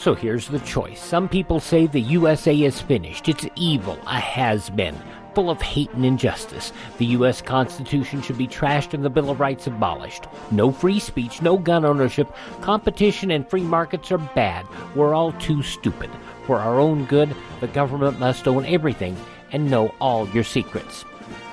So here's the choice. Some people say the USA is finished. It's evil, a has been, full of hate and injustice. The U.S. Constitution should be trashed and the Bill of Rights abolished. No free speech, no gun ownership. Competition and free markets are bad. We're all too stupid. For our own good, the government must own everything and know all your secrets.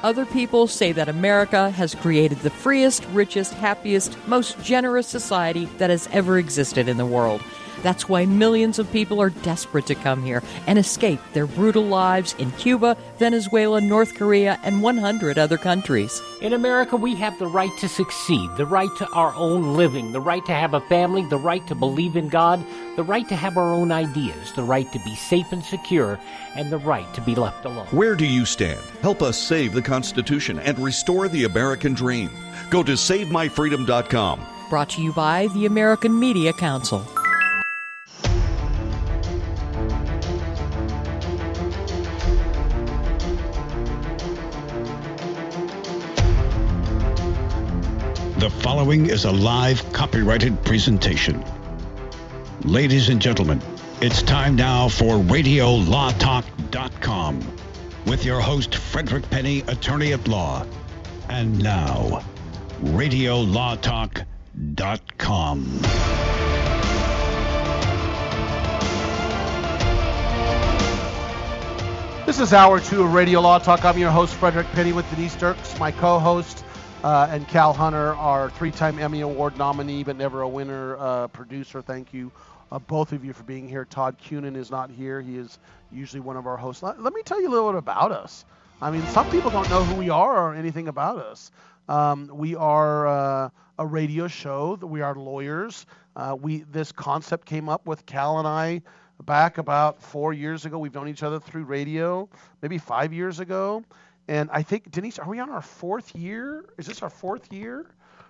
Other people say that America has created the freest, richest, happiest, most generous society that has ever existed in the world. That's why millions of people are desperate to come here and escape their brutal lives in Cuba, Venezuela, North Korea, and 100 other countries. In America, we have the right to succeed, the right to our own living, the right to have a family, the right to believe in God, the right to have our own ideas, the right to be safe and secure, and the right to be left alone. Where do you stand? Help us save the Constitution and restore the American dream. Go to SaveMyFreedom.com. Brought to you by the American Media Council. The following is a live copyrighted presentation. Ladies and gentlemen, it's time now for RadioLawTalk.com with your host, Frederick Penney, attorney at law. And now, RadioLawTalk.com. This is hour two of Radio Law Talk. I'm your host, Frederick Penney, with Denise Dirks, my co host, uh, and Cal Hunter, our three time Emmy Award nominee, but never a winner uh, producer. Thank you, uh, both of you, for being here. Todd Cunin is not here. He is usually one of our hosts. Let, let me tell you a little bit about us. I mean, some people don't know who we are or anything about us. Um, we are uh, a radio show. We are lawyers. Uh, we this concept came up with Cal and I back about four years ago. We've known each other through radio, maybe five years ago. And I think Denise, are we on our fourth year? Is this our fourth year?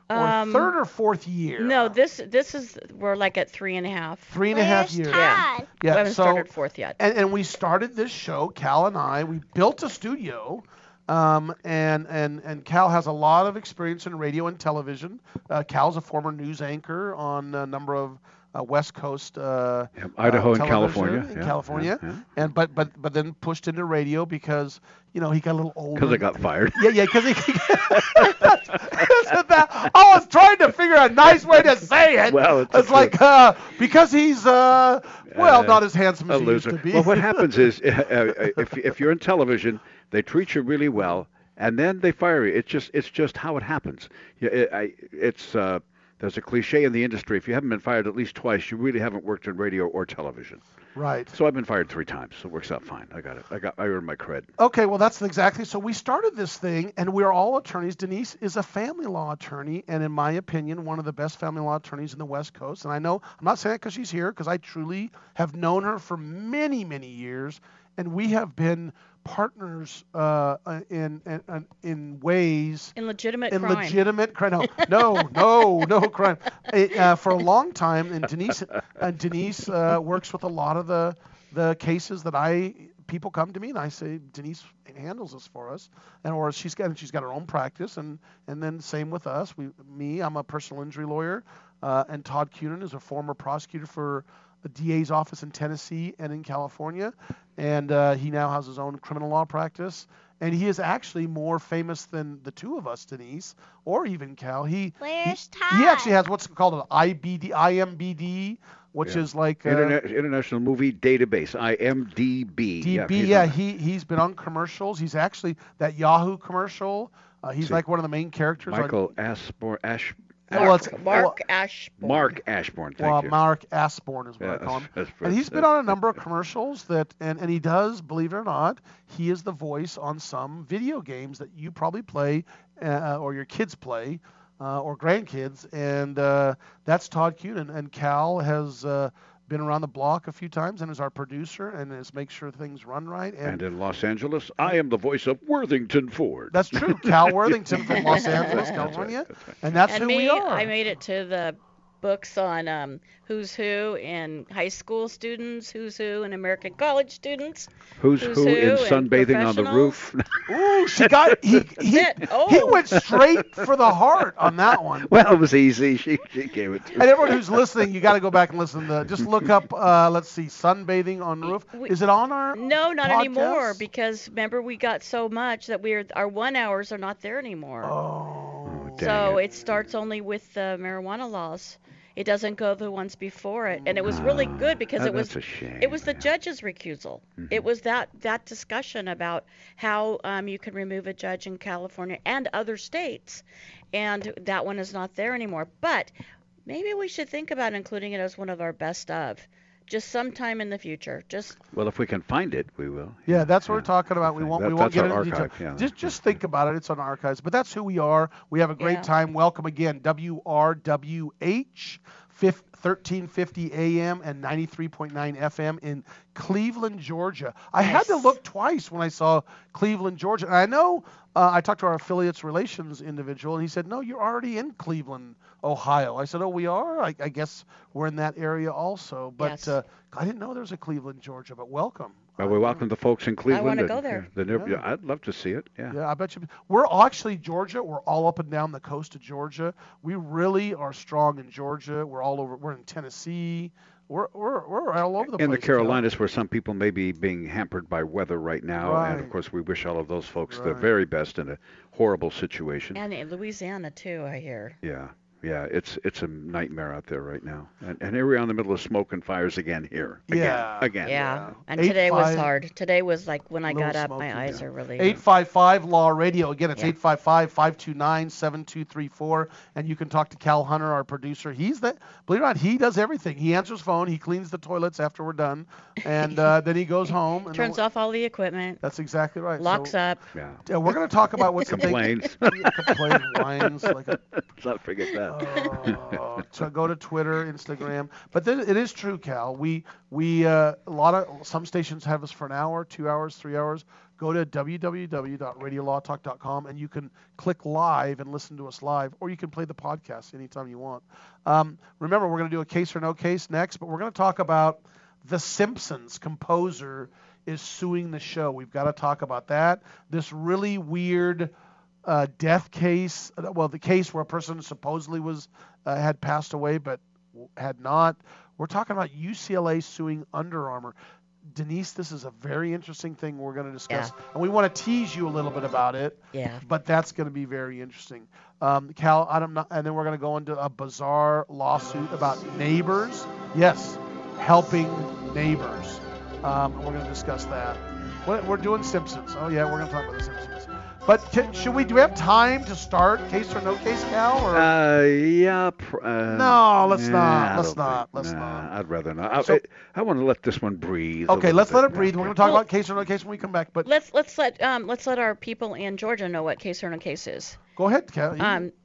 Or Um, third or fourth year? No, this this is we're like at three and a half. Three and a half years. Yeah. Yeah, we haven't so- started fourth yet. And, and we started this show, Cal and I. We built a studio, um, and and and Cal has a lot of experience in radio and television. Uh, Cal's a former news anchor on a number of uh, West Coast. Uh, Idaho uh, and California, in yeah, California, yeah, and but but but then pushed into radio because you know he got a little older. Because I got fired. Yeah, yeah, because he. I was trying to figure a nice way to say it. Well, it's it's like uh, because he's uh, well, not as handsome as he used loser. to be. Well, what happens is, uh, if if you're in television, they treat you really well, and then they fire you. It's just it's just how it happens. Yeah, it, I, it's uh, there's a cliche in the industry. If you haven't been fired at least twice, you really haven't worked in radio or television. Right. So I've been fired three times, so it works out fine. I got it. I got I earned my cred. Okay, well, that's exactly. So we started this thing, and we're all attorneys. Denise is a family law attorney, and in my opinion, one of the best family law attorneys in the West Coast. And I know I'm not saying it because she's here, because I truly have known her for many, many years, and we have been partners uh, in, in in ways In legitimate in crime. legitimate crime. No, no, no, no crime. Uh, for a long time, and Denise, and Denise uh, works with a lot of the the cases that I people come to me and I say Denise handles this for us, and or she's got she's got her own practice, and and then same with us. We me, I'm a personal injury lawyer, uh, and Todd Cunin is a former prosecutor for the DA's office in Tennessee and in California, and uh, he now has his own criminal law practice. And he is actually more famous than the two of us, Denise, or even Cal. He Where's he, he actually has what's called an IBD, IMBD, which Yeah. is like uh, Internet, International Movie Database, IMDb. DB. he's Yeah, he he's been on commercials. He's actually that Yahoo commercial. Uh, he's See, like one of the main characters. on- Michael Ashbourne, Ash, Well, it's- Mark, well, Mark Ashbourne. Mark Ashbourne. Thank well, you. Mark Asborn is what Yeah, I call him. that's- that's and he's been on a number of commercials that, and, and he does, believe it or not, he is the voice on some video games that you probably play uh, or your kids play uh, or grandkids. And uh, that's Todd Cunin. And Cal has uh, been around the block a few times and is our producer and is make sure things run right. And in Los Angeles, I am the voice of Worthington Ford. That's true. Cal Worthington from Los That's right, Angeles, that's right, California. that's right. And that's and who me, we are. I made it to the books on um, who's who in high school students, who's who in American college students. Who's, Who's who, who in and sunbathing on the roof? Ooh, she got he he, it. he Oh. went straight for the heart on that one. well, it was easy. She she gave it to And everyone who's listening, you got to go back and listen to. Just look up. Uh, let's see, sunbathing on roof. We- Is it on our? No, not anymore because remember we got so much that we're our one hours are not there anymore. Oh. Dang so it. it. starts only with the marijuana laws. It doesn't go the ones before it, and it was really good because Ah, it was shame. it was the yeah. judge's recusal. It was that that discussion about how um, you can remove a judge in California and other states, and that one is not there anymore. But maybe we should think about including it as one of our best of, just sometime in the future. Just Well, if we can find it, we will. Yeah, that's what we're talking about. We won't. That- we won't get our into detail. yeah. Just, just think about it. It's on archives. But that's who we are. We have a great Yeah. time. Welcome again, WRWH, fif- 1350 AM and 93.9 FM in Cleveland, Georgia. I had to look twice when I saw Cleveland, Georgia. And I know uh, I talked to our affiliates relations individual, and he said, "No, you're already in Cleveland, Ohio." I said, "Oh, we are. I, I guess we're in that area also." But Yes. uh, I didn't know there was a Cleveland, Georgia. But welcome. Well, we welcome the folks in Cleveland. I wanna go there. yeah, the near- Yeah. yeah, I'd love to see it. Yeah. Yeah, I bet you. We're actually Georgia. We're all up and down the coast of Georgia. We really are strong in Georgia. We're all over. We're in Tennessee. We're we're, we're all over the in the place. you know. Carolinas, where some people may be being hampered by weather right now, and of course, we wish all of those folks the very best in a horrible situation. and in Louisiana too, I hear. Yeah, yeah, it's it's a nightmare out there right now, and and here we are in the middle of smoke and fires again here. Again, Yeah. again. Yeah, and Eight today was hard. Today was like when I got up, smoky, my eyes yeah. are really. 855 Law Radio. Again, it's Yeah. 855 529 7234. And you can talk to Cal Hunter, our producer. He's the, believe it or not, he does everything. He answers phone, he cleans the toilets after we're done, and uh, then he goes home. And Turns then, off all the equipment, That's exactly right. locks so, up. Yeah. uh, we're going to talk about what's the big- Complains. Complains, whines like a Let's not forget that. Oh, so go to Twitter, Instagram. But then it is true, Cal. We we uh, a lot of some stations have us for an hour, two hours, three hours. Go to www.radiolawtalk.com and you can click live and listen to us live, or you can play the podcast anytime you want. Um, remember, we're going to do a case or no case next, but we're going to talk about The Simpsons composer is suing the show. We've got to talk about that. This really weird uh, death case. uh, Well, the case where a person supposedly was uh, had passed away but had not. We're talking about UCLA suing Under Armour. Denise, this is a very interesting thing we're going to discuss, and we want to tease you a little bit about it. Yeah. But that's going to be very interesting. Um, Cal, I'm not, and then we're going to go into a bizarre lawsuit about neighbors. Yes, helping neighbors. Um, we're going to discuss that. We're, we're doing Simpsons. Oh yeah, we're going to talk about the Simpsons. But can, should we? Do we have time to start case or no case, Cal? Or Uh, yeah. Pr- uh, No, let's nah, not. Let's don't think- Let's nah, not. I'd rather not. I, So- I, I want to let this one breathe. okay, let's let it breathe. Yeah, We're going to talk Well- about case or no case when we come back. But Let's let's let um let's let our people in Georgia know what case or no case is. go ahead, Cal. You- Um, Ca-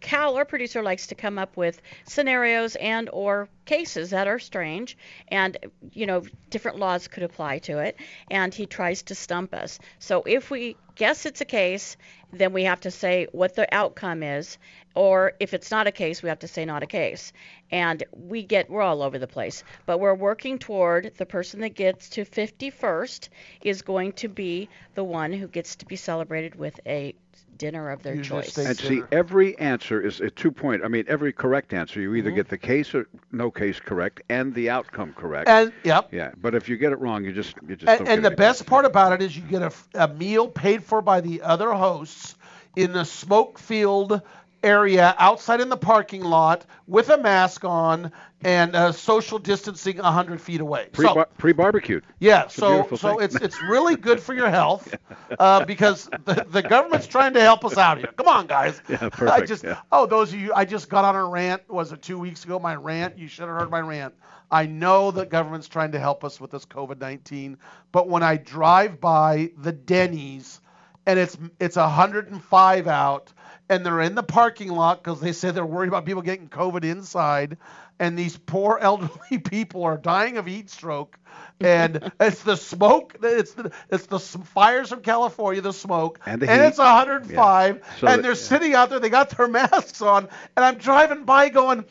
Cal, our producer, likes to come up with scenarios and or cases that are strange, and you know different laws could apply to it, and he tries to stump us. So if we guess it's a case, then we have to say what the outcome is, or if it's not a case, we have to say not a case. And we get we're all over the place, but we're working toward the person that gets to 51st is going to be the one who gets to be celebrated with a dinner of their Usually choice. steak And see, every answer is a two point. I mean, every correct answer, you Mm-hmm. either get the case or no case correct and the outcome correct. and yep. yeah, but if you get it wrong, you just you just And, don't and get the any best part about it is you get a, a meal paid for by the other hosts in the smoke field area outside in the parking lot with a mask on and uh, social distancing 100 feet away. pre so, barbecued. yeah, a so so it's it's really good for your health uh, because the, the government's trying to help us out here. Come on, guys. Yeah, I perfect, just yeah. oh those of you I just got on a rant was it two weeks ago my rant you should have heard my rant. I know the government's trying to help us with this COVID-19, but when I drive by the Denny's and it's it's 105 out and they're in the parking lot because they said they're worried about people getting COVID inside, and these poor elderly people are dying of heat stroke, and it's the smoke, it's the it's the fires from California, the smoke, And the heat. it's 105, So and they're yeah. sitting out there, they got their masks on, and I'm driving by going.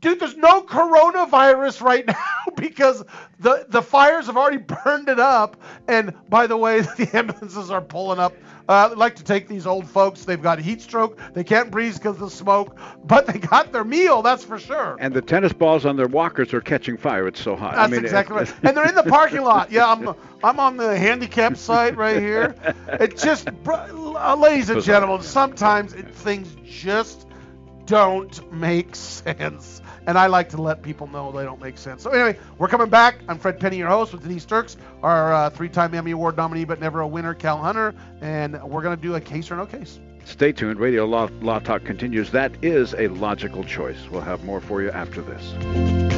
Dude, there's no coronavirus right now because the the fires have already burned it up. And by the way, the ambulances are pulling up. Uh, like to take these old folks. They've got heat stroke. They can't breathe because of the smoke, but they got their meal. That's for sure. And the tennis balls on their walkers are catching fire. It's so hot. That's I mean, exactly right. And they're in the parking lot. Yeah, I'm I'm on the handicap site right here. It just, uh, ladies and gentlemen, sometimes it, things just don't make sense. And I like to let people know they don't make sense. So anyway, we're coming back. I'm Fred Penney, your host, with Denise Dirks, our uh, three-time Emmy Award nominee but never a winner, Cal Hunter, and we're going to do a case or no case. Stay tuned. Radio Law, Law Talk continues. That is a logical choice. We'll have more for you after this.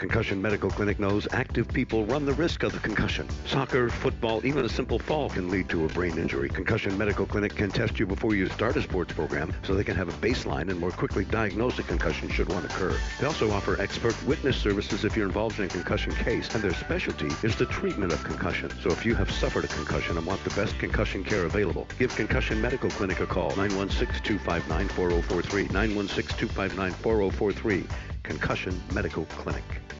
Concussion Medical Clinic knows active people run the risk of the concussion. Soccer, football, even a simple fall can lead to a brain injury. Concussion Medical Clinic can test you before you start a sports program so they can have a baseline and more quickly diagnose a concussion should one occur. They also offer expert witness services if you're involved in a concussion case, and their specialty is the treatment of concussion. So if you have suffered a concussion and want the best concussion care available, give Concussion Medical Clinic a call 916-259-4043 916-259-4043 Concussion Medical Clinic.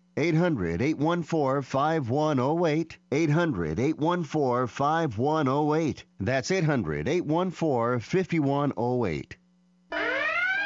800 814 5108. 800 814 5108. That's 800 814 5108.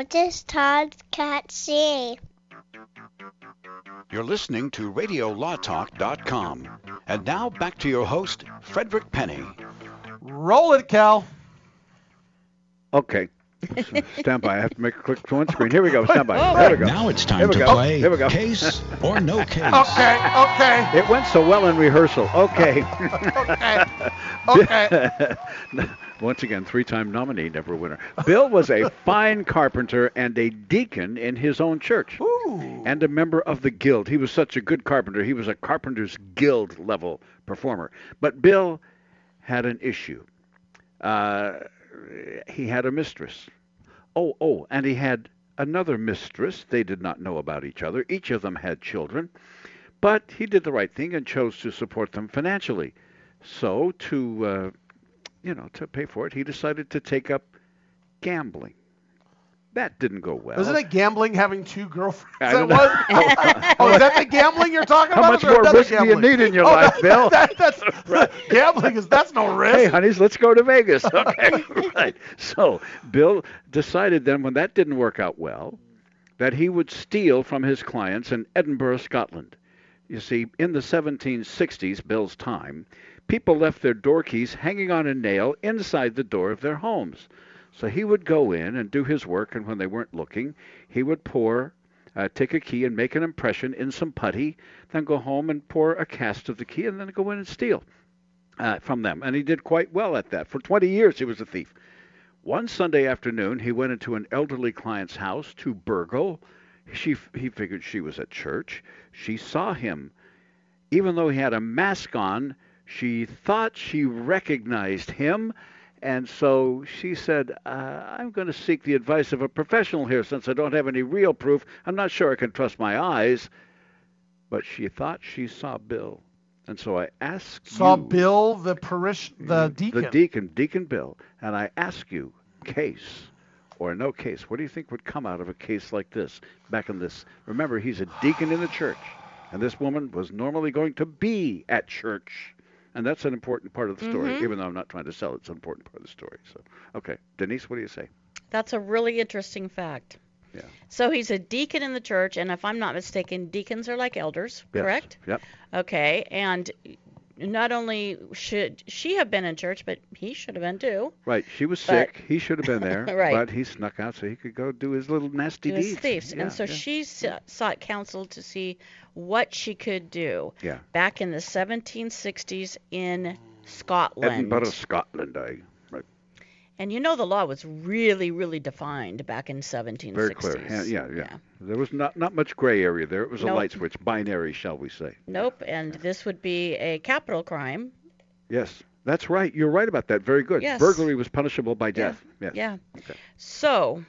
What does Todd's cat see? You're listening to RadioLawTalk.com. And now back to your host, Frederick Penney. Roll it, Cal. Okay. Stand by. I have to make a quick to one screen. Here we go. Stand by. There we go. Now it's time Here we to go. play Here we go. Case or No Case. Okay, okay, It went so well in rehearsal. Okay. okay, okay. Once again, three-time nominee, never winner. Bill was a fine carpenter and a deacon in his own church, Ooh. and a member of the guild. He was such a good carpenter. He was a carpenter's guild level performer. But Bill had an issue. Uh, he had a mistress. Oh, oh, and he had another mistress. They did not know about each other. Each of them had children. But he did the right thing and chose to support them financially. So, to uh, you know, to pay for it, he decided to take up gambling. That didn't go well. Isn't it gambling having two girlfriends? I don't that know. oh, is that the gambling you're talking How about? How much more risk do you need in your Oh, life, that- Bill? That, that's gambling is that's no risk. Hey, honeys, let's go to Vegas. Okay, right. So Bill decided then, when that didn't work out well, that he would steal from his clients in Edinburgh, Scotland. You see, in the 1760s, Bill's time, people left their door keys hanging on a nail inside the door of their homes. So he would go in and do his work, and when they weren't looking, he would pour, uh, take a key and make an impression in some putty, then go home and pour a cast of the key, and then go in and steal uh, from them. And he did quite well at that. For 20 years, he was a thief. One Sunday afternoon, he went into an elderly client's house to burgle. She, he figured she was at church. She saw him. Even though he had a mask on, she thought she recognized him. And so she said, uh, I'm going to seek the advice of a professional here since I don't have any real proof. I'm not sure I can trust my eyes. But she thought she saw Bill. And so I asked Saw you, Bill the parish the deacon. the deacon, Deacon Bill, and I ask you, case or no case, what do you think would come out of a case like this? Back in this, remember, he's a deacon in the church, and this woman was normally going to be at church, and that's an important part of the story. Mhm. Even though I'm not trying to sell it, it's an important part of the story. So, okay, Denise, what do you say? That's a really interesting fact. Yeah. So he's a deacon in the church, and if I'm not mistaken, deacons are like elders, Yes. correct? Yep. Okay, and not only should she have been in church, but he should have been too. Right. She was But- sick. He should have been there, Right. but he snuck out so he could go do his little nasty his deeds. thieves. Yeah, and so yeah. she s- sought counsel to see what she could do Yeah. back in the 1760s in Scotland. Edinburgh, Scotland. I. And you know the law was really, really defined back in 1760s. Very clear. Yeah, yeah, yeah. There was not not much gray area there. It was a light switch, binary, shall we say? Nope, and this would be a capital crime. Yes, that's right. You're right about that. Very good. Yes. Burglary was punishable by death. Yes. Yeah. Okay. So,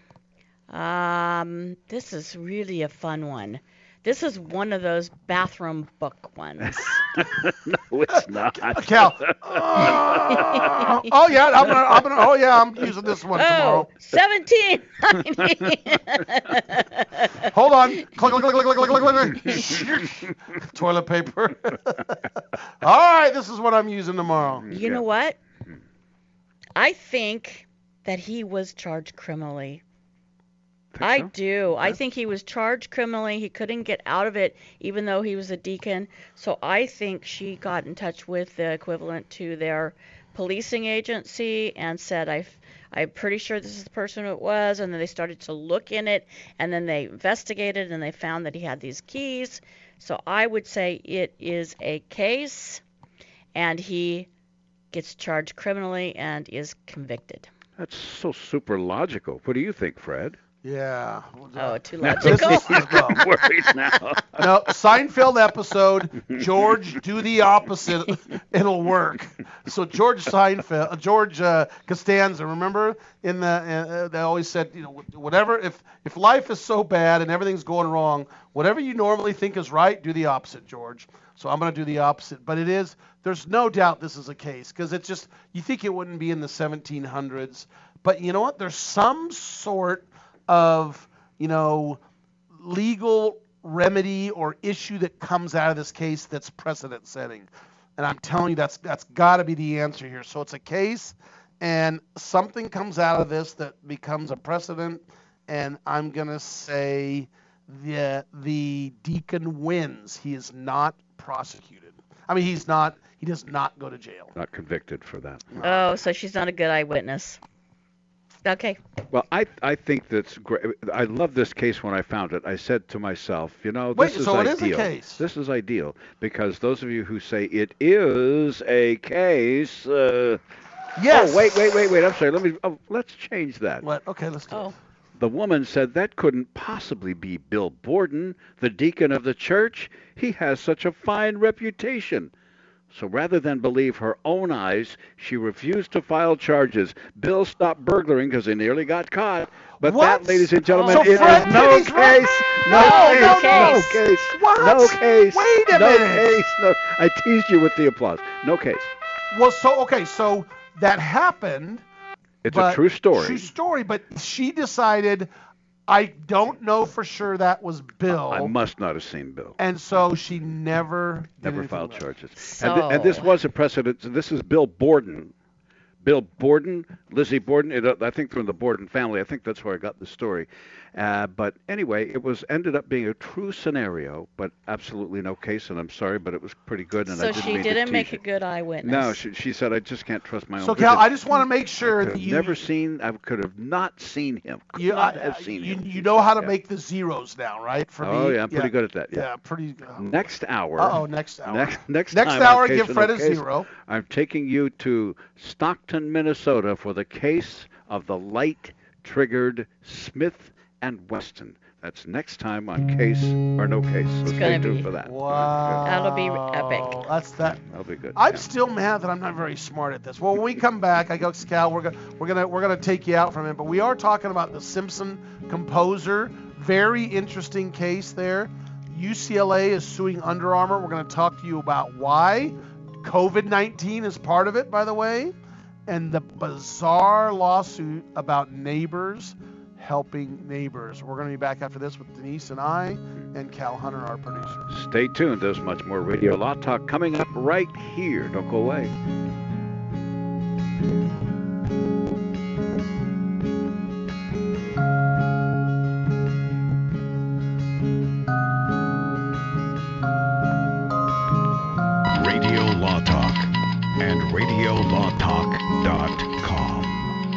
um, this is really a fun one. This is one of those bathroom book ones. no, it's not. Cal. Uh, oh yeah, I'm gonna, I'm gonna, oh yeah, I'm using this one tomorrow. Oh, 17. Hold on. Click, click, click, click, click, click, click, click. Toilet paper. All right, this is what I'm using tomorrow. You know what? I think that he was charged criminally. I so? do. I think he was charged criminally. He couldn't get out of it, even though he was a deacon. So I think she got in touch with the equivalent to their policing agency and said, I, I'm pretty sure this is the person it was. And then they started to look in it, and then they investigated, and they found that he had these keys. So I would say it is a case, and he gets charged criminally and is convicted. That's so super logical. What do you think, Fred? Yeah. Oh, too Now, logical. he's worried now. no, Seinfeld episode. George, do the opposite. It'll work. So George Seinfeld, uh, George uh, Costanza. Remember in the uh, they always said, you know, whatever. If if life is so bad and everything's going wrong, whatever you normally think is right, do the opposite, George. So I'm going to do the opposite. But it is. There's no doubt this is a case because it's just you think it wouldn't be in the 1700s, but you know what? There's some sort of you know legal remedy or issue that comes out of this case that's precedent setting. And I'm telling you that's that's got to be the answer here. So it's a case and something comes out of this that becomes a precedent and I'm going to say the the deacon wins. He is not prosecuted. I mean he's not he does not go to jail. Not convicted for that. Oh, so she's not a good eyewitness. Okay. Well, I I think that's great. I love this case when I found it. I said to myself, you know, Wait, this is so it ideal. is a case? This is ideal because those of you who say it is a case. Uh, Yes. Oh, wait, wait, wait, wait. I'm sorry. Let me. Oh, let's change that. What? Okay, let's do Oh. The woman said that couldn't possibly be Bill Borden, the deacon of the church. He has such a fine reputation. So rather than believe her own eyes, she refused to file charges. Bill stopped burglaring because he nearly got caught. But What? that, ladies and gentlemen, So it is no case. right? No, No, case. no No case. case. What? No case. Wait a no minute. case. No. I teased you with the applause. No case. Well, so okay, so that happened. It's a true story. True story, but she decided I don't know for sure that was Bill. I must not have seen Bill. and so she never did Never filed with it. charges. And, th- and this was a precedent. So This is Bill Borden. Bill Borden, Lizzie Borden. It, uh, I think from the Borden family. I think that's where I got the story. Uh, but anyway, it was ended up being a true scenario, but absolutely no case. And I'm sorry, but it was pretty good. And I So didn't she didn't make you. a good eyewitness. No, she, she said I just can't trust my own. So Cal. I just want to make sure I that could have you never seen. I could have not seen him. Could you, not I- have seen you, him. you know how to Yeah. make the zeros now, right? For Oh me, yeah, I'm pretty good at that. Yeah. Yeah, pretty. uh, Next hour. Uh-oh, next hour. Next next, Next time hour, give Fred a Case, zero. I'm taking you to Stockton, Minnesota, for the case of the light-triggered Smith and Wesson. That's next time on Case or No Case. So stay gonna tuned be- for that. Wow. That'll be epic. That's that. That'll be good. I'm yeah. still mad that I'm not very smart at this. Well, when we come back, I go, Cal, we're gonna we're gonna we're gonna take you out from it. But we are talking about the Simpson composer. Very interesting case there. UCLA is suing Under Armour. We're gonna talk to you about why. COVID-19 is part of it, by the way, and the bizarre lawsuit about neighbors helping neighbors. We're gonna be back after this with Denise and I and Cal Hunter, our producer. Stay tuned. There's much more Radio Law Talk coming up right here. Don't go away. Radio Law Talk and RadioLawTalk.com.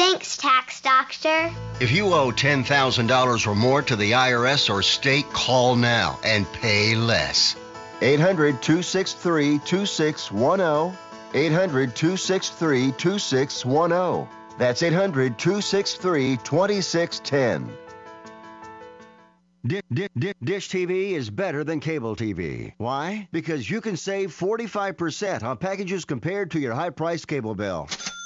Thanks, Tax Doctor. If you owe $10,000 or more to the IRS or state, call now and pay less. 800 263 2610. 800 263 2610. That's 800 263 2610. Di- di- di- Dish TV is better than cable TV. Why? Because you can save 45% on packages compared to your high priced cable bill.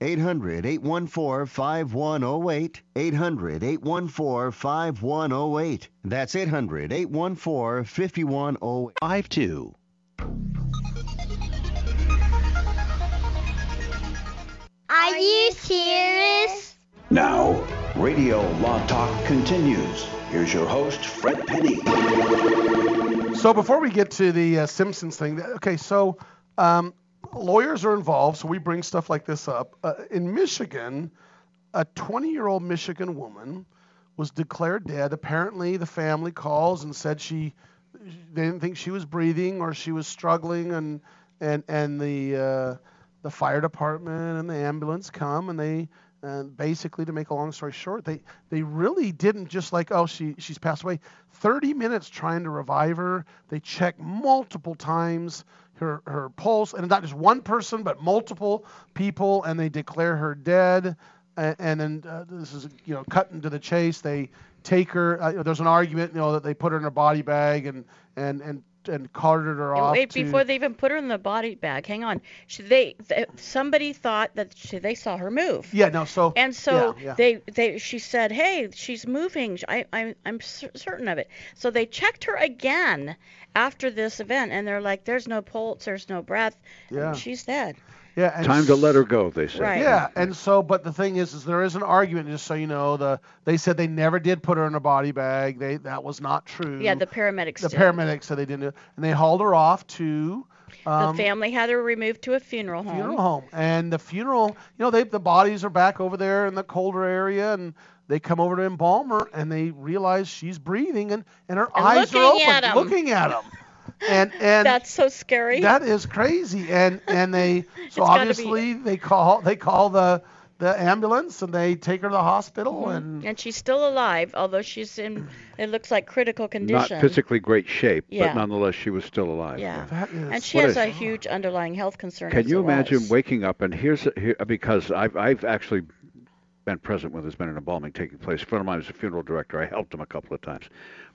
800 814 5108. 800 814 5108. That's 800 814 5108. Are you serious? Now, Radio Law Talk continues. Here's your host, Fred Penney. So before we get to the uh, Simpsons thing, okay, so um, lawyers are involved, so we bring stuff like this up. Uh, in Michigan, a 20-year-old Michigan woman was declared dead. Apparently, the family calls and said she they didn't think she was breathing or she was struggling, and and and the uh, the fire department and the ambulance come and they and basically to make a long story short they they really didn't just like oh she she's passed away 30 minutes trying to revive her they checked multiple times her her pulse and not just one person but multiple people and they declare her dead. And, and then uh, this is you know cutting to the chase. They take her uh, there's an argument you know that they put her in a body bag and and and and carted her off wait, to, before they even put her in the body bag, hang on. She, they, th- somebody thought that she, they saw her move. yeah no so And so yeah, yeah. they, they, she said, "Hey, she's moving. I, I'm I'm certain of it." So they checked her again after this event, and they're like, "There's no pulse. There's no breath. Yeah. She's dead." Yeah and Time to let her go, they say. Right. Yeah, and so, but the thing is, is there is an argument. Just so you know, the they said they never did put her in a body bag. They that was not true. Yeah, the paramedics. the did. paramedics said they didn't, and they hauled her off to um, the family had her removed to a funeral home. funeral home. And the funeral, you know, they the bodies are back over there in the colder area, and they come over to embalm her, and they realize she's breathing, and and her And eyes are open, at 'em. looking at them. And and That's so scary. that is crazy. And and they so gotta be- obviously they call they call the the ambulance and they take her to the hospital Mhm. and and she's still alive, although she's in it looks like critical condition Not condition. physically great shape, Yeah. but nonetheless she was still alive. Yeah. that is and she has is- a huge underlying health concern. Can as you imagine was. waking up and here's here, because I've I've actually been present when there's been an embalming taking place. A friend of mine was a funeral director. I helped him a couple of times.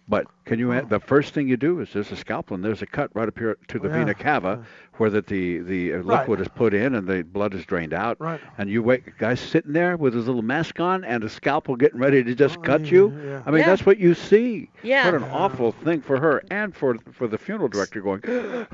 But can you? The first thing you do is there's a scalpel and there's a cut right up here to the Oh, yeah. vena cava, where that the the uh, Right. liquid is put in and the blood is drained out. Right. And you wait, a guy sitting there with his little mask on and a scalpel getting ready to just cut Oh, you. yeah, yeah. I mean, Yeah. that's what you see. Yeah. What an awful thing for her and for for the funeral director going.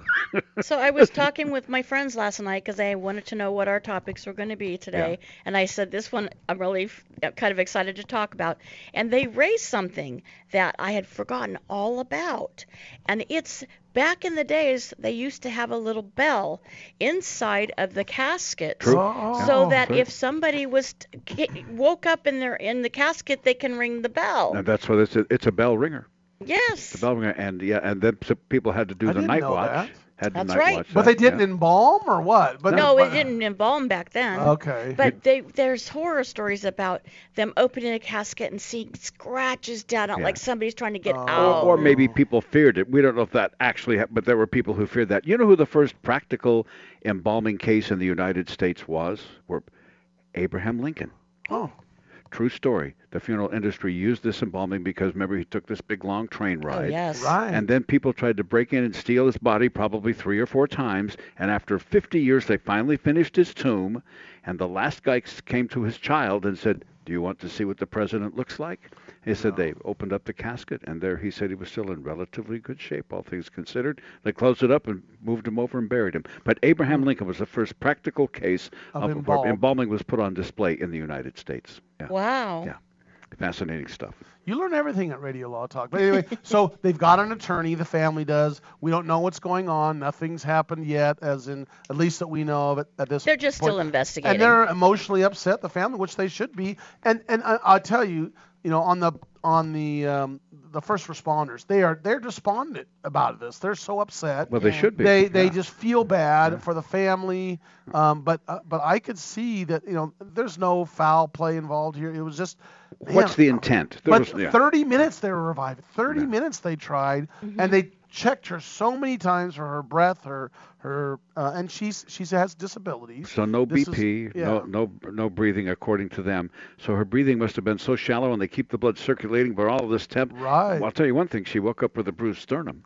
So I was talking with my friends last night because I wanted to know what our topics were going to be today, and I said this one I'm really f- kind of excited to talk about. And they raised something that I had forgotten all about, and it's back in the days they used to have a little bell inside of the casket, True. Oh, so oh, that true. if somebody was t- woke up in their in the casket, they can ring the bell. And that's what it's a, it's a bell ringer. yes. The bell ringer, and yeah, and then people had to do I the didn't night know watch. that. Had That's night right. watch but they didn't yeah. embalm or what? But no, it didn't embalm back then. Okay. But they, there's horror stories about them opening a casket and seeing scratches down it, Yeah. like somebody's trying to get Oh. out. Or, or maybe people feared it. We don't know if that actually happened, but there were people who feared that. You know who the first practical embalming case in the United States was? Were Abraham Lincoln. oh, True story. The funeral industry used this embalming because remember he took this big long train oh ride. yes. right. And then people tried to break in and steal his body probably three or four times. And after 50 years, they finally finished his tomb. And the last guy came to his child and said, Do you want to see what the president looks like? He said they opened up the casket, and there he said he was still in relatively good shape, all things considered. They closed it up and moved him over and buried him. But Abraham Lincoln was the first practical case Of of, where embalm. embalming was put on display in the United States. Yeah. Wow. Yeah. Fascinating stuff. You learn everything at Radio Law Talk. But anyway, so they've got an attorney, the family does. We don't know what's going on. Nothing's happened yet, as in, at least that we know of it at this They're just point. still investigating. And they're emotionally upset, the family, which they should be. And and I, I'll tell you, you know, on the on the um, the first responders, they are they're despondent about this. They're so upset. Well, they should be. They they just feel bad for the family. Um, but uh, but I could see that you know there's no foul play involved here. It was just. What's man, the intent? There but was- yeah. 30 minutes they were revived. 30 minutes they tried, and they checked her so many times for her breath, her her, uh, and she's she has disabilities. So no This is- BP, yeah. no no no breathing according to them. So her breathing must have been so shallow, and they keep the blood circulating for all of this temp. Right. Well, I'll tell you one thing: she woke up with a bruised sternum.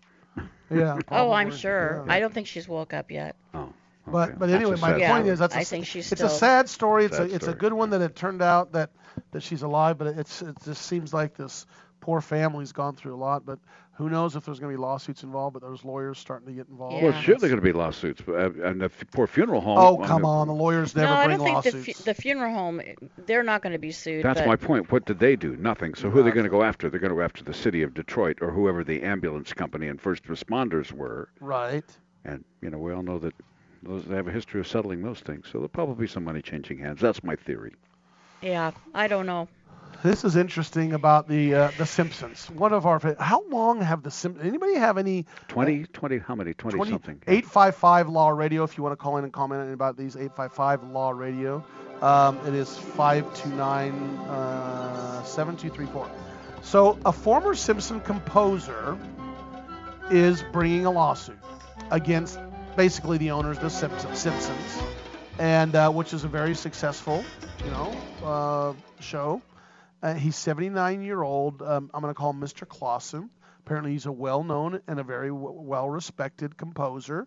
Yeah. Oh, I'm sure. yeah. I don't think she's woke up yet. Oh. But but anyway, my sad point story. is that's a, I s- think she's it's a sad story. It's Sad a it's a good one that it turned out that that she's alive, but it's it just seems like this poor family's gone through a lot. But who knows if there's going to be lawsuits involved? But there's lawyers starting to get involved. Well, sure, they're going to be lawsuits, but uh, and the poor funeral home. Oh come on, the lawyers never no, I bring don't think the, lawsuits. fu- the funeral home, they're not going to be sued. That's but my point. What did they do? Nothing. So who are they going to go after? They're going to go after the city of Detroit or whoever the ambulance company and first responders were. Right. And you know, we all know that those they have a history of settling those things. So there'll probably be some money changing hands. That's my theory. Yeah, I don't know. This is interesting about the uh, the Simpsons. One of our how long have the Simpsons? Anybody have any 20, 20, how many? 20, 20 something. 855 Law Radio. If you want to call in and comment about these 855 Law Radio, um, it is 529 uh, 7234. So a former Simpson composer is bringing a lawsuit against basically the owners of the Simpsons, Simpsons and uh, which is a very successful, you know, uh, show. Uh, he's 79 year old. Um, I'm going to call him Mr. Clausen. Apparently, he's a well-known and a very w- well-respected composer,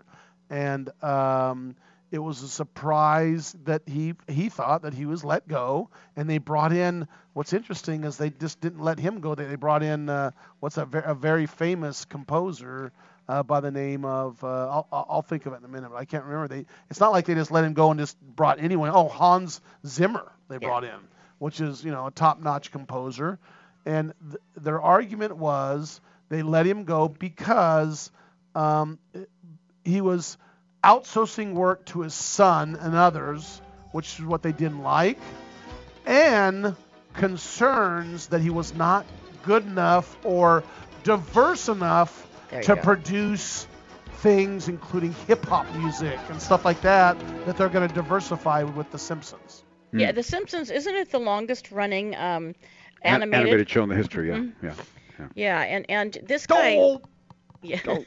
and um, it was a surprise that he he thought that he was let go, and they brought in. What's interesting is they just didn't let him go. They, they brought in uh, what's a, ver- a very famous composer uh, by the name of uh, I'll, I'll I'll think of it in a minute, but I can't remember. They it's not like they just let him go and just brought anyone. Oh, Hans Zimmer they brought in, which is you know a top-notch composer, and th- their argument was they let him go because um, he was outsourcing work to his son and others, which is what they didn't like, and concerns that he was not good enough or diverse enough to go. produce things including hip hop music and stuff like that that they're going to diversify with the Simpsons. Yeah, The Simpsons isn't it the longest running um, An- animated? animated show in the history. Yeah, Mhm. yeah, yeah. Yeah, and and this guy. Yeah.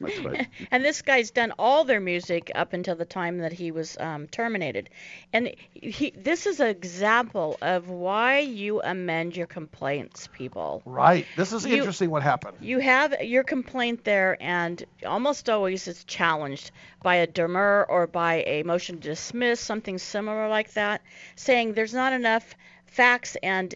That's right. and this guy's done all their music up until the time that he was um, terminated. And he, this is an example of why you amend your complaints, people. Right. This is You- interesting what happened. You have your complaint there, and almost always it's challenged by a demur or by a motion to dismiss, something similar like that, saying there's not enough facts and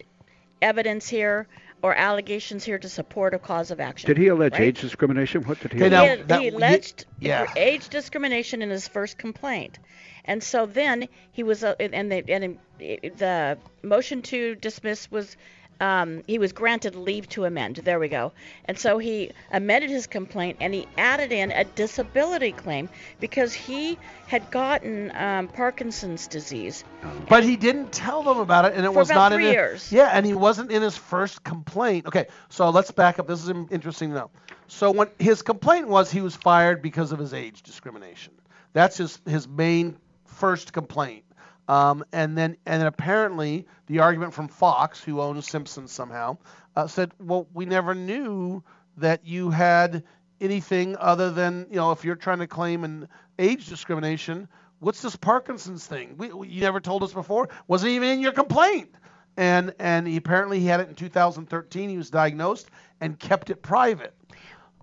evidence here or allegations here to support a cause of action. Did he allege right? age discrimination? What did he? Okay, allege? now- he, that- he alleged yeah. age discrimination in his first complaint, and so then he was uh, and the and the motion to dismiss was. Um, he was granted leave to amend. There we go. And so he amended his complaint and he added in a disability claim because he had gotten um, Parkinson's disease. But he didn't tell them about it, and it For was about not three in years. Yeah, and he wasn't in his first complaint. Okay, so let's back up. This is interesting to know. So when his complaint was he was fired because of his age discrimination. That's his his main first complaint. Um, and then and then apparently the argument from Fox, who owns Simpsons somehow, uh, said, well, we never knew that you had anything other than you know if you're trying to claim an age discrimination. What's this Parkinson's thing? We, we, you never told us before. Wasn't even in your complaint. And and he, apparently he had it in 2013. He was diagnosed and kept it private.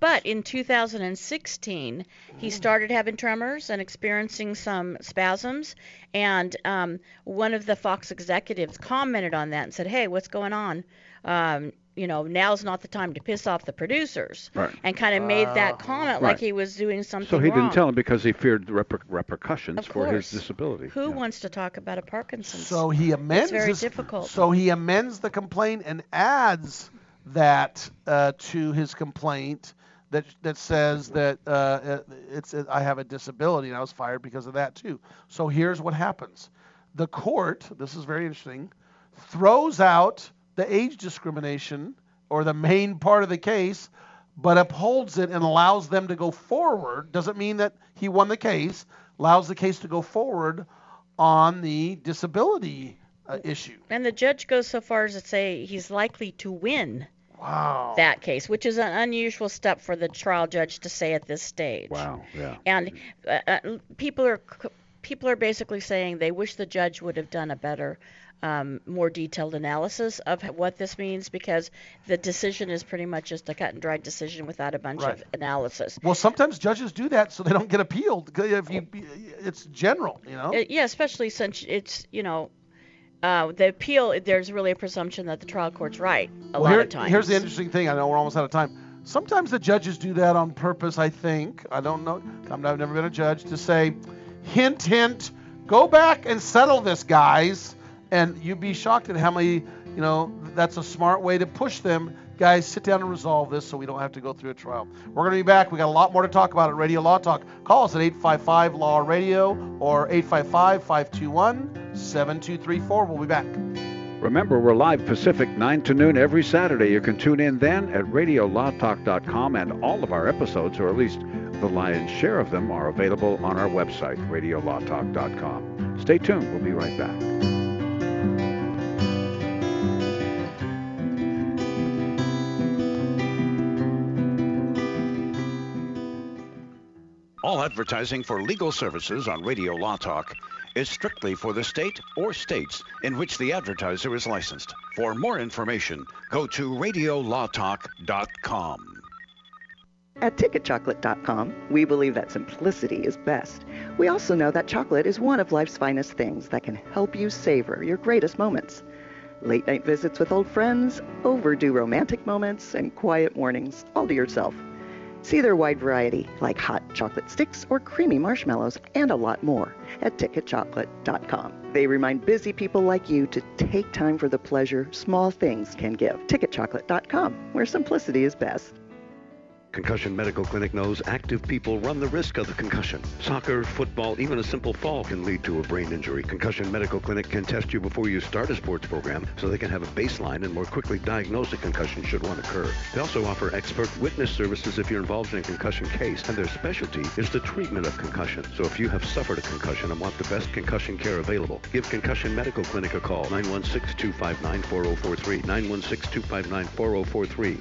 But in 2016, he started having tremors and experiencing some spasms. And um, one of the Fox executives commented on that and said, "Hey, what's going on? Um, you know, now's not the time to piss off the producers, Right. and kind of made that comment Right. like he was doing something So he wrong. didn't tell him because he feared reper- repercussions Of for his disability. Who wants to talk about a Parkinson's? So he amends. It's very his- difficult. So he amends the complaint and adds that uh, to his complaint that that says that uh, it's I have a disability and I was fired because of that too. So here's what happens: the court, this is very interesting, throws out the age discrimination or the main part of the case, but upholds it and allows them to go forward. Doesn't mean that he won the case. Allows the case to go forward on the disability uh, issue. And the judge goes so far as to say he's likely to win Wow. that case, which is an unusual step for the trial judge to say at this stage. Wow. Yeah. And uh, uh, people are people are basically saying they wish the judge would have done a better, um, more detailed analysis of what this means because the decision is pretty much just a cut and dried decision without a bunch Right. of analysis. Well, sometimes judges do that so they don't get appealed. If you, it's general, you know. Uh, yeah, especially since it's you know. Uh, the appeal, there's really a presumption that the trial court's right a Well, lot here- of times. Here's the interesting thing. I know we're almost out of time. Sometimes the judges do that on purpose. I think. I don't know. I'm- I've never been a judge to say, hint, hint, go back and settle this, guys. And you'd be shocked at how many, you know, that's a smart way to push them. Guys, sit down and resolve this so we don't have to go through a trial. We're going to be back. We got a lot more to talk about at Radio Law Talk. Call us at 855 Law Radio or 855 521 7234. We'll be back. Remember, we're live Pacific 9 to noon every Saturday. You can tune in then at radiolawtalk.com, and all of our episodes, or at least the lion's share of them, are available on our website, radiolawtalk.com. Stay tuned. We'll be right back. All advertising for legal services on Radio Law Talk is strictly for the state or states in which the advertiser is licensed. For more information, go to radiolawtalk.com. At ticketchocolate.com, we believe that simplicity is best. We also know that chocolate is one of life's finest things that can help you savor your greatest moments. Late night visits with old friends, overdue romantic moments, and quiet mornings all to yourself. See their wide variety, like hot chocolate sticks or creamy marshmallows, and a lot more at ticketchocolate.com. They remind busy people like you to take time for the pleasure small things can give. Ticketchocolate.com, where simplicity is best. Concussion Medical Clinic knows active people run the risk of the concussion. Soccer, football, even a simple fall can lead to a brain injury. Concussion Medical Clinic can test you before you start a sports program so they can have a baseline and more quickly diagnose a concussion should one occur. They also offer expert witness services if you're involved in a concussion case, and their specialty is the treatment of concussion. So if you have suffered a concussion and want the best concussion care available, give Concussion Medical Clinic a call, 916-259-4043, 916-259-4043,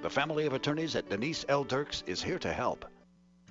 The family of attorneys at Denise L. Dirks is here to help.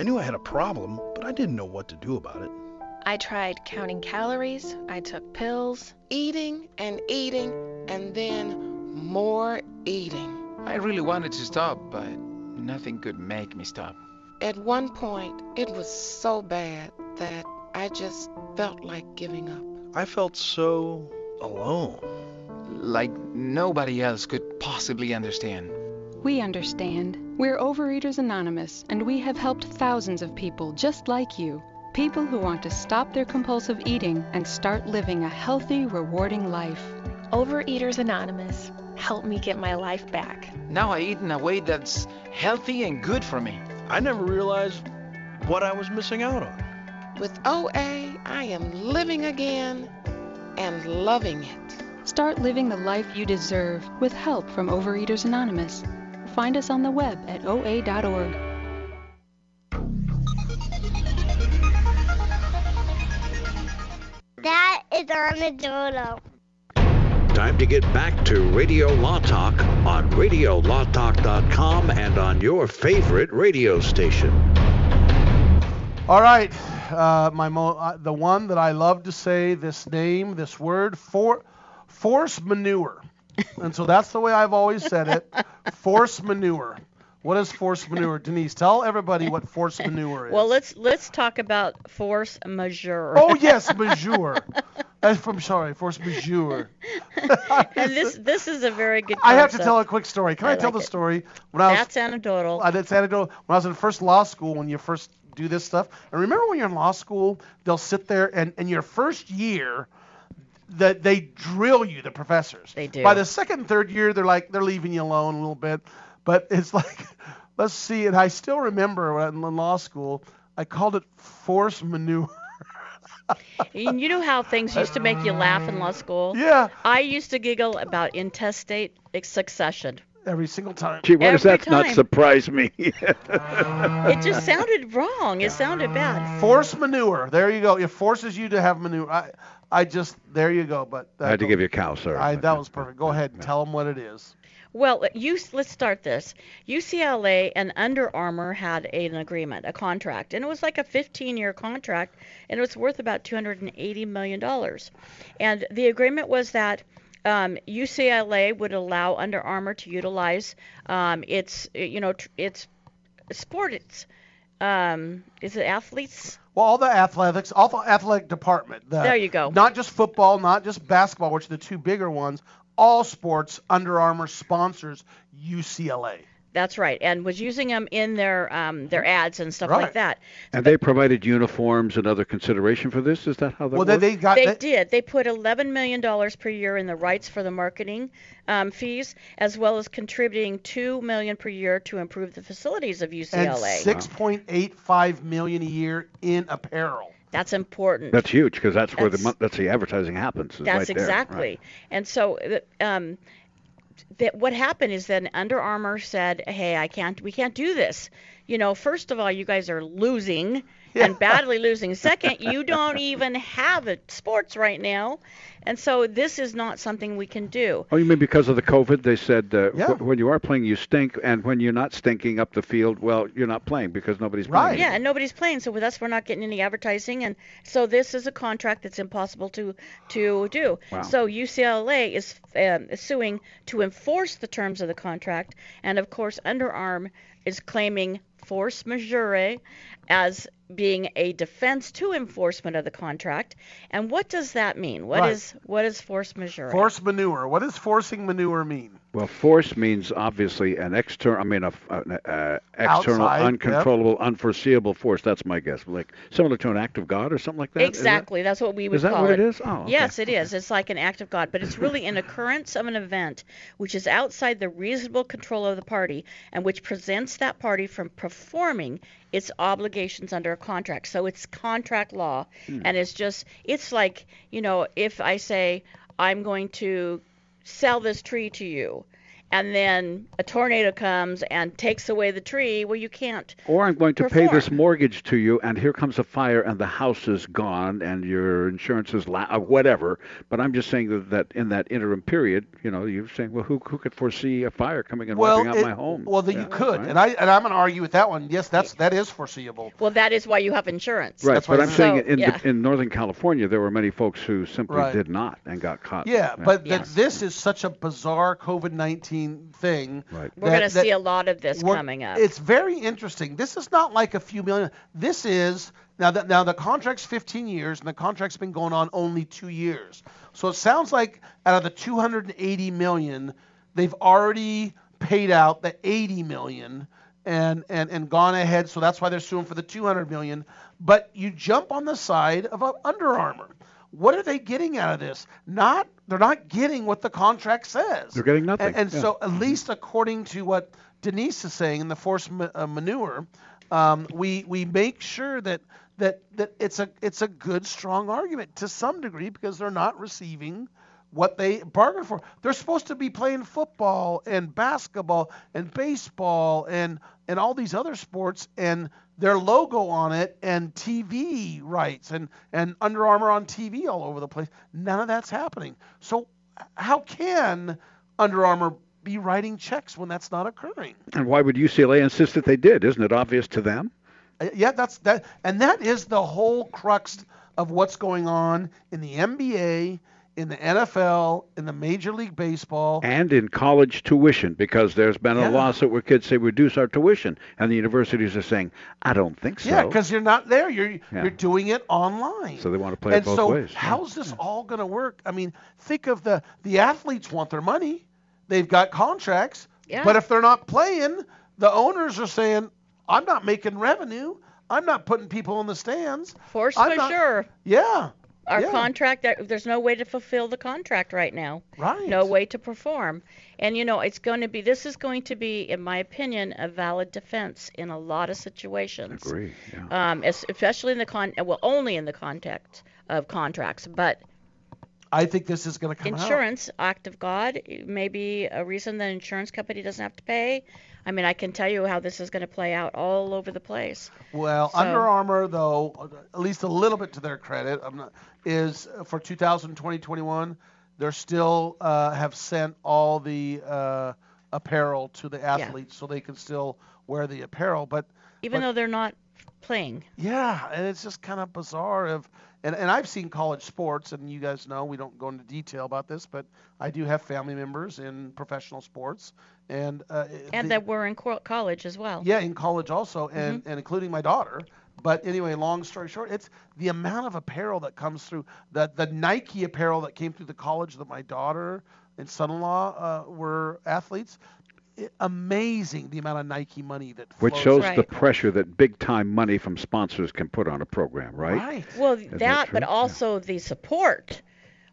I knew I had a problem, but I didn't know what to do about it. I tried counting calories, I took pills, eating and eating, and then more eating. I really wanted to stop, but nothing could make me stop. At one point, it was so bad that I just felt like giving up. I felt so alone. Like nobody else could possibly understand. We understand. We're Overeaters Anonymous, and we have helped thousands of people just like you. People who want to stop their compulsive eating and start living a healthy, rewarding life. Overeaters Anonymous help me get my life back. Now I eat in a way that's healthy and good for me. I never realized what I was missing out on. With OA, I am living again and loving it. Start living the life you deserve with help from Overeaters Anonymous. Find us on the web at oa.org. That is Armadillo. Time to get back to Radio Law Talk on RadioLawTalk.com and on your favorite radio station. All right, uh, my mo- uh, the one that I love to say this name, this word, for force manure, and so that's the way I've always said it. Force manure. What is force manure, Denise? Tell everybody what force manure is. Well, let's let's talk about force majeure. Oh yes, majeure. Uh, that's from sorry, force majeure. and this this is a very good. I have to tell a quick story. Can I, I tell the story? When I was That's anecdotal. Uh, I did anecdotal. When I was in first law school, when you first do this stuff, and remember when you're in law school, they'll sit there and in your first year, that they drill you, the professors. They do. By the second, and third year, they're like they're leaving you alone a little bit, but it's like, let's see. And I still remember when in law school, I called it force manure. And you know how things used to make you laugh in law school? Yeah. I used to giggle about intestate succession. Every single time. Gee, why does Every that not surprise me? It just sounded wrong. It sounded bad. Force manure. There you go. It forces you to have manure. I, I just there you go. But I had to give you a cow, sir. I, that was perfect. Go ahead and tell them what it is. Well, you, let's start this. UCLA and Under Armour had an agreement, a contract, and it was like a 15-year contract, and it was worth about 280 million dollars. And the agreement was that um, UCLA would allow Under Armour to utilize um, its, you know, tr- its sport. Um, is it athletes? Well, all the athletics, all the athletic department. The, There you go. Not just football, not just basketball, which are the two bigger ones. All sports. Under Armour sponsors UCLA. That's right, and was using them in their um, their ads and stuff Right. like that. and they provided uniforms and other consideration for this? Is that how that Well, works? they, they got. they they- did. They put 11 million dollars per year in the rights for the marketing um, fees, as well as contributing 2 million per year to improve the facilities of UCLA. and UCLA. 6.85 million a year in apparel. That's important. That's huge because that's where the That's- that's the advertising happens. That's right there, exactly. right. And so, uh, that what happened is then Under Armour said, "Hey, I can't. We can't do this. You know, first of all, you guys are losing and badly losing. Second, you don't even have a sports right now, and so this is not something we can do." Oh, you mean because of the COVID? They said uh, Yeah. wh- when you are playing, you stink, and when you're not stinking up the field, well, you're not playing because nobody's playing. Yeah, and nobody's playing, so with us, we're not getting any advertising, and so this is a contract that's impossible to to do. Wow. So UCLA is um, suing to enforce the terms of the contract, and of course, Under Underarm is claiming force majeure as being a defense to enforcement of the contract. And what does that mean? What Right. is what is force majeure? Force manure. What does forcing manure mean? Well, force means obviously an external. I mean, a, an uh, external, Outside, yep. uncontrollable, unforeseeable force. That's my guess. Like similar to an act of God or something like that. Exactly. That's what we would Is that call what it. it is? Oh, okay. Yes, it is. It's like an act of God, but it's really an occurrence of an event which is outside the reasonable control of the party and which prevents that party from performing it's obligations under a contract. So it's contract law, Hmm. and it's just it's like you know if I say I'm going to sell this tree to you, and then a tornado comes and takes away the tree, well you can't. Or I'm going to pay this mortgage to you, and here comes a fire, and the house is gone, and your insurance is la- uh, whatever. But I'm just saying that, that in that interim period, you know, you're saying, well, who who could foresee a fire coming and well, wiping out it- my home? well, then Yeah, you could, right. and I and I'm going to argue with that one. Yes, that's that is foreseeable. Well, that is why you have insurance. Right, but I'm saying So, in yeah. the, in Northern California there were many folks who simply Right. did not and got caught. Yeah, but that this is such a bizarre COVID-19 thing. Right. We're going to see a lot of this coming up. It's very interesting. This is not like a few million. This is now that now the contract's 15 years and the contract's been going on only two years. So it sounds like out of the 280 million, they've already paid out the 80 million and and and gone ahead. So that's why they're suing for the 200 million. But you jump on the side of a Under Armour. What are they getting out of this? Not they're not getting what the contract says. They're getting nothing, And, and yeah. so at least according to what Denise is saying in the forced ma- uh, manure, um, we we make sure that that that it's a it's a good strong argument to some degree because they're not receiving what they bargained for. They're supposed to be playing football and basketball and baseball and and all these other sports and their logo on it and TV rights and and Under Armour on TV all over the place. None of that's happening. So how can Under Armour be writing checks when that's not occurring? And why would UCLA insist that they did? Isn't it obvious to them? Uh, Yeah, that's that, and that is the whole crux of what's going on in the NBA, in the NFL, in the Major League Baseball. And in college tuition, because there's been a Yeah. lawsuit where kids say reduce our tuition, and the universities are saying, I don't think so. Yeah, because you're not there. You're Yeah. you're doing it online. So they want to play and it both so ways. how's this all going to work? I mean, think of the the athletes want their money. They've got contracts. Yeah. But if they're not playing, the owners are saying, "I'm not making revenue. I'm not putting people in the stands." Force I'm not- majeure. Yeah. Our yeah. contract, there's no way to fulfill the contract right now. Right. No way to perform. And you know, it's going to be, this is going to be, in my opinion, a valid defense in a lot of situations. Agree. Yeah. Um, especially in the con, well, only in the context of contracts, but I think this is going to come out. insurance, act of God, maybe a reason the insurance company doesn't have to pay. I mean, I can tell you how this is going to play out all over the place. Well, So- Under Armour, though, at least a little bit to their credit, I'm not, is uh, for 2020-21, they're still uh, have sent all the uh, apparel to the athletes so they can still wear the apparel. But Even but- though they're not playing. yeah, and it's just kind of bizarre. Of and, and I've seen college sports, and you guys know we don't go into detail about this, but I do have family members in professional sports, and uh, And the- that we're in co- college as well. yeah, in college also, Mm-hmm. and, and including my daughter. But anyway, long story short, it's the amount of apparel that comes through. The the Nike apparel that came through the college that my daughter and son-in-law uh, were athletes. I- amazing the amount of Nike money that Which shows Right. the pressure that big time money from sponsors can put on a program, right? Right. Well, Isn't that, that but true? also the support.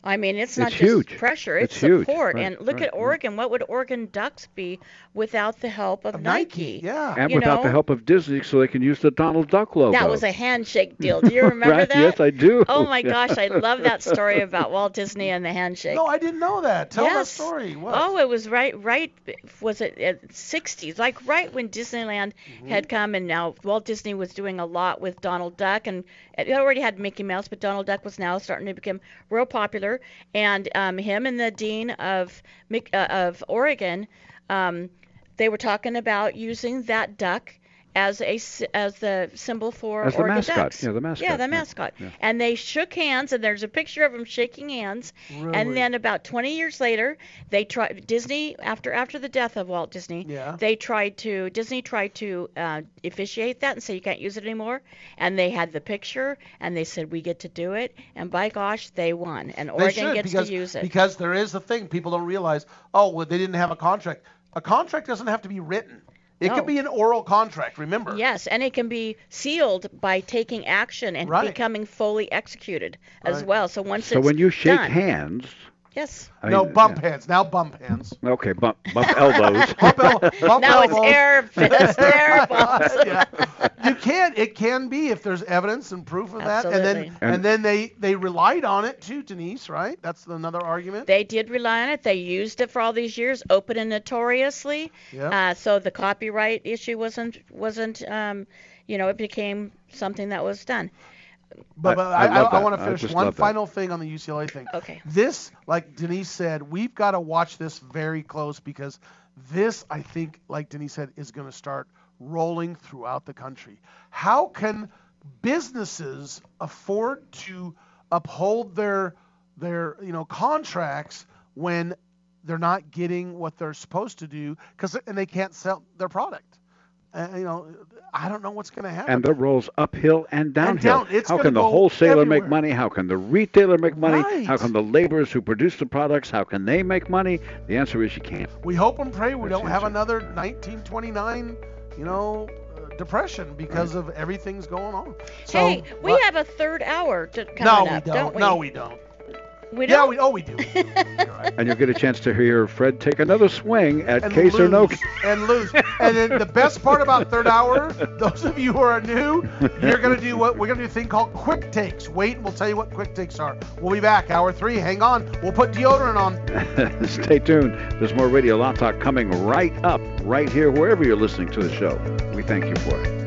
I mean, it's not It's just huge. pressure; it's, It's huge. support. Right, and look right, at right. Oregon. What would Oregon Ducks be without the help of, Of Nike, yeah. And You without the help of Disney, so they can use the Donald Duck logo. That was a handshake deal. Do you remember right? that? Yes, I do. Oh my gosh, I love that story about Walt Disney and the handshake. No, I didn't know that. Tell that yes. story. What? Oh, it was right, right. Was it at 60s? Like right when Disneyland Mm-hmm. had come, and now Walt Disney was doing a lot with Donald Duck, and it already had Mickey Mouse, but Donald Duck was now starting to become real popular. And um, him and the dean of uh, of Oregon, um, they were talking about using that duck as a as the symbol for As the Oregon mascot. Ducks. Yeah, the mascot. Yeah, the mascot. yeah. And they shook hands, and there's a picture of them shaking hands. Really? And then about 20 years later, they tried Disney after after the death of Walt Disney. Yeah. They tried to Disney tried to uh, officiate that and say you can't use it anymore. And they had the picture, and they said we get to do it. And by gosh, they won. And They Oregon should, gets because, to use it. Because there is a thing people don't realize. Oh, well, they didn't have a contract. A contract doesn't have to be written. It No. could be an oral contract. Remember. Yes, and it can be sealed by taking action and Right. becoming fully executed as Right. well. So once it's So when you shake done, hands, Yes. I no mean, bump hands. Now bump hands. Okay, bump bump elbows. bump, el- bump now it's air fist, air bumps. yeah. You can. It can be if there's evidence and proof of that, and Absolutely. then and, then they they relied on it too, Denise. Right? That's another argument. They did rely on it. They used it for all these years, open and notoriously. Yeah. Uh, so the copyright issue wasn't wasn't um, you know it became something that was done. But, but I- I, I I, want to finish one love that. final thing on the UCLA thing. Okay. This, like Denise said, we've got to watch this very close because this, I think, like Denise said, is going to start rolling throughout the country. How can businesses afford to uphold their their you know contracts when they're not getting what they're supposed to do because and they can't sell their product? Uh, you know, I don't know what's going to happen. And that rolls uphill and downhill. down. It's How can the go wholesaler make money? How can the retailer make money? Right. How can the laborers who produce the products, how can they make money? The answer is you can't. We hope and pray we That's don't have answer. another 1929, you know, uh, depression because of everything's going on. So, hey, we but- have a third hour to, coming no, we up, don't. we? No, we don't. We Yeah, don't? we oh we do. And you'll get a chance to hear Fred take another swing at and case lose, or no. case. and lose. And then the best part about third hour, those of you who are new, you're gonna do what we're gonna do a thing called quick takes. Wait, and we'll tell you what quick takes are. We'll be back, hour three. Hang on. We'll put deodorant on. Stay tuned. There's more Radio Law Talk coming right up, right here, wherever you're listening to the show. We thank you for it.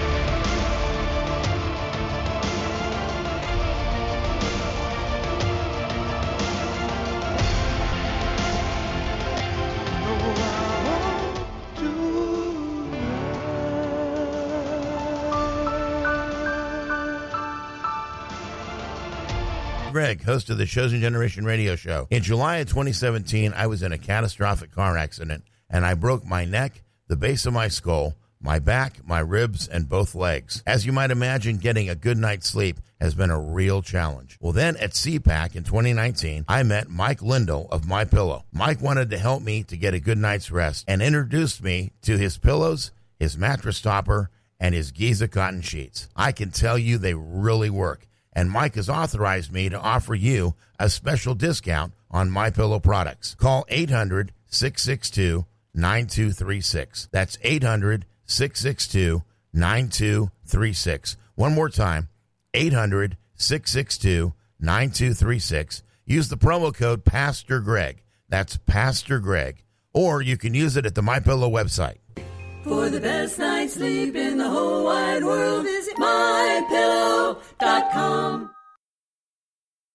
Greg, host of the Chosen Generation radio show. In July of 2017, I was in a catastrophic car accident and I broke my neck, the base of my skull, my back, my ribs, and both legs. As you might imagine, getting a good night's sleep has been a real challenge. Well, then at CPAC in 2019, I met Mike Lindell of My Pillow. Mike wanted to help me to get a good night's rest and introduced me to his pillows, his mattress topper, and his Giza cotton sheets. I can tell you they really work. And Mike has authorized me to offer you a special discount on My Pillow products. Call 800 662 9236. That's 800 662 9236. One more time 800 662 9236. Use the promo code Pastor Greg. That's Pastor Greg. Or you can use it at the My Pillow website. For the best night's sleep in the whole wide world, visit mypillow.com.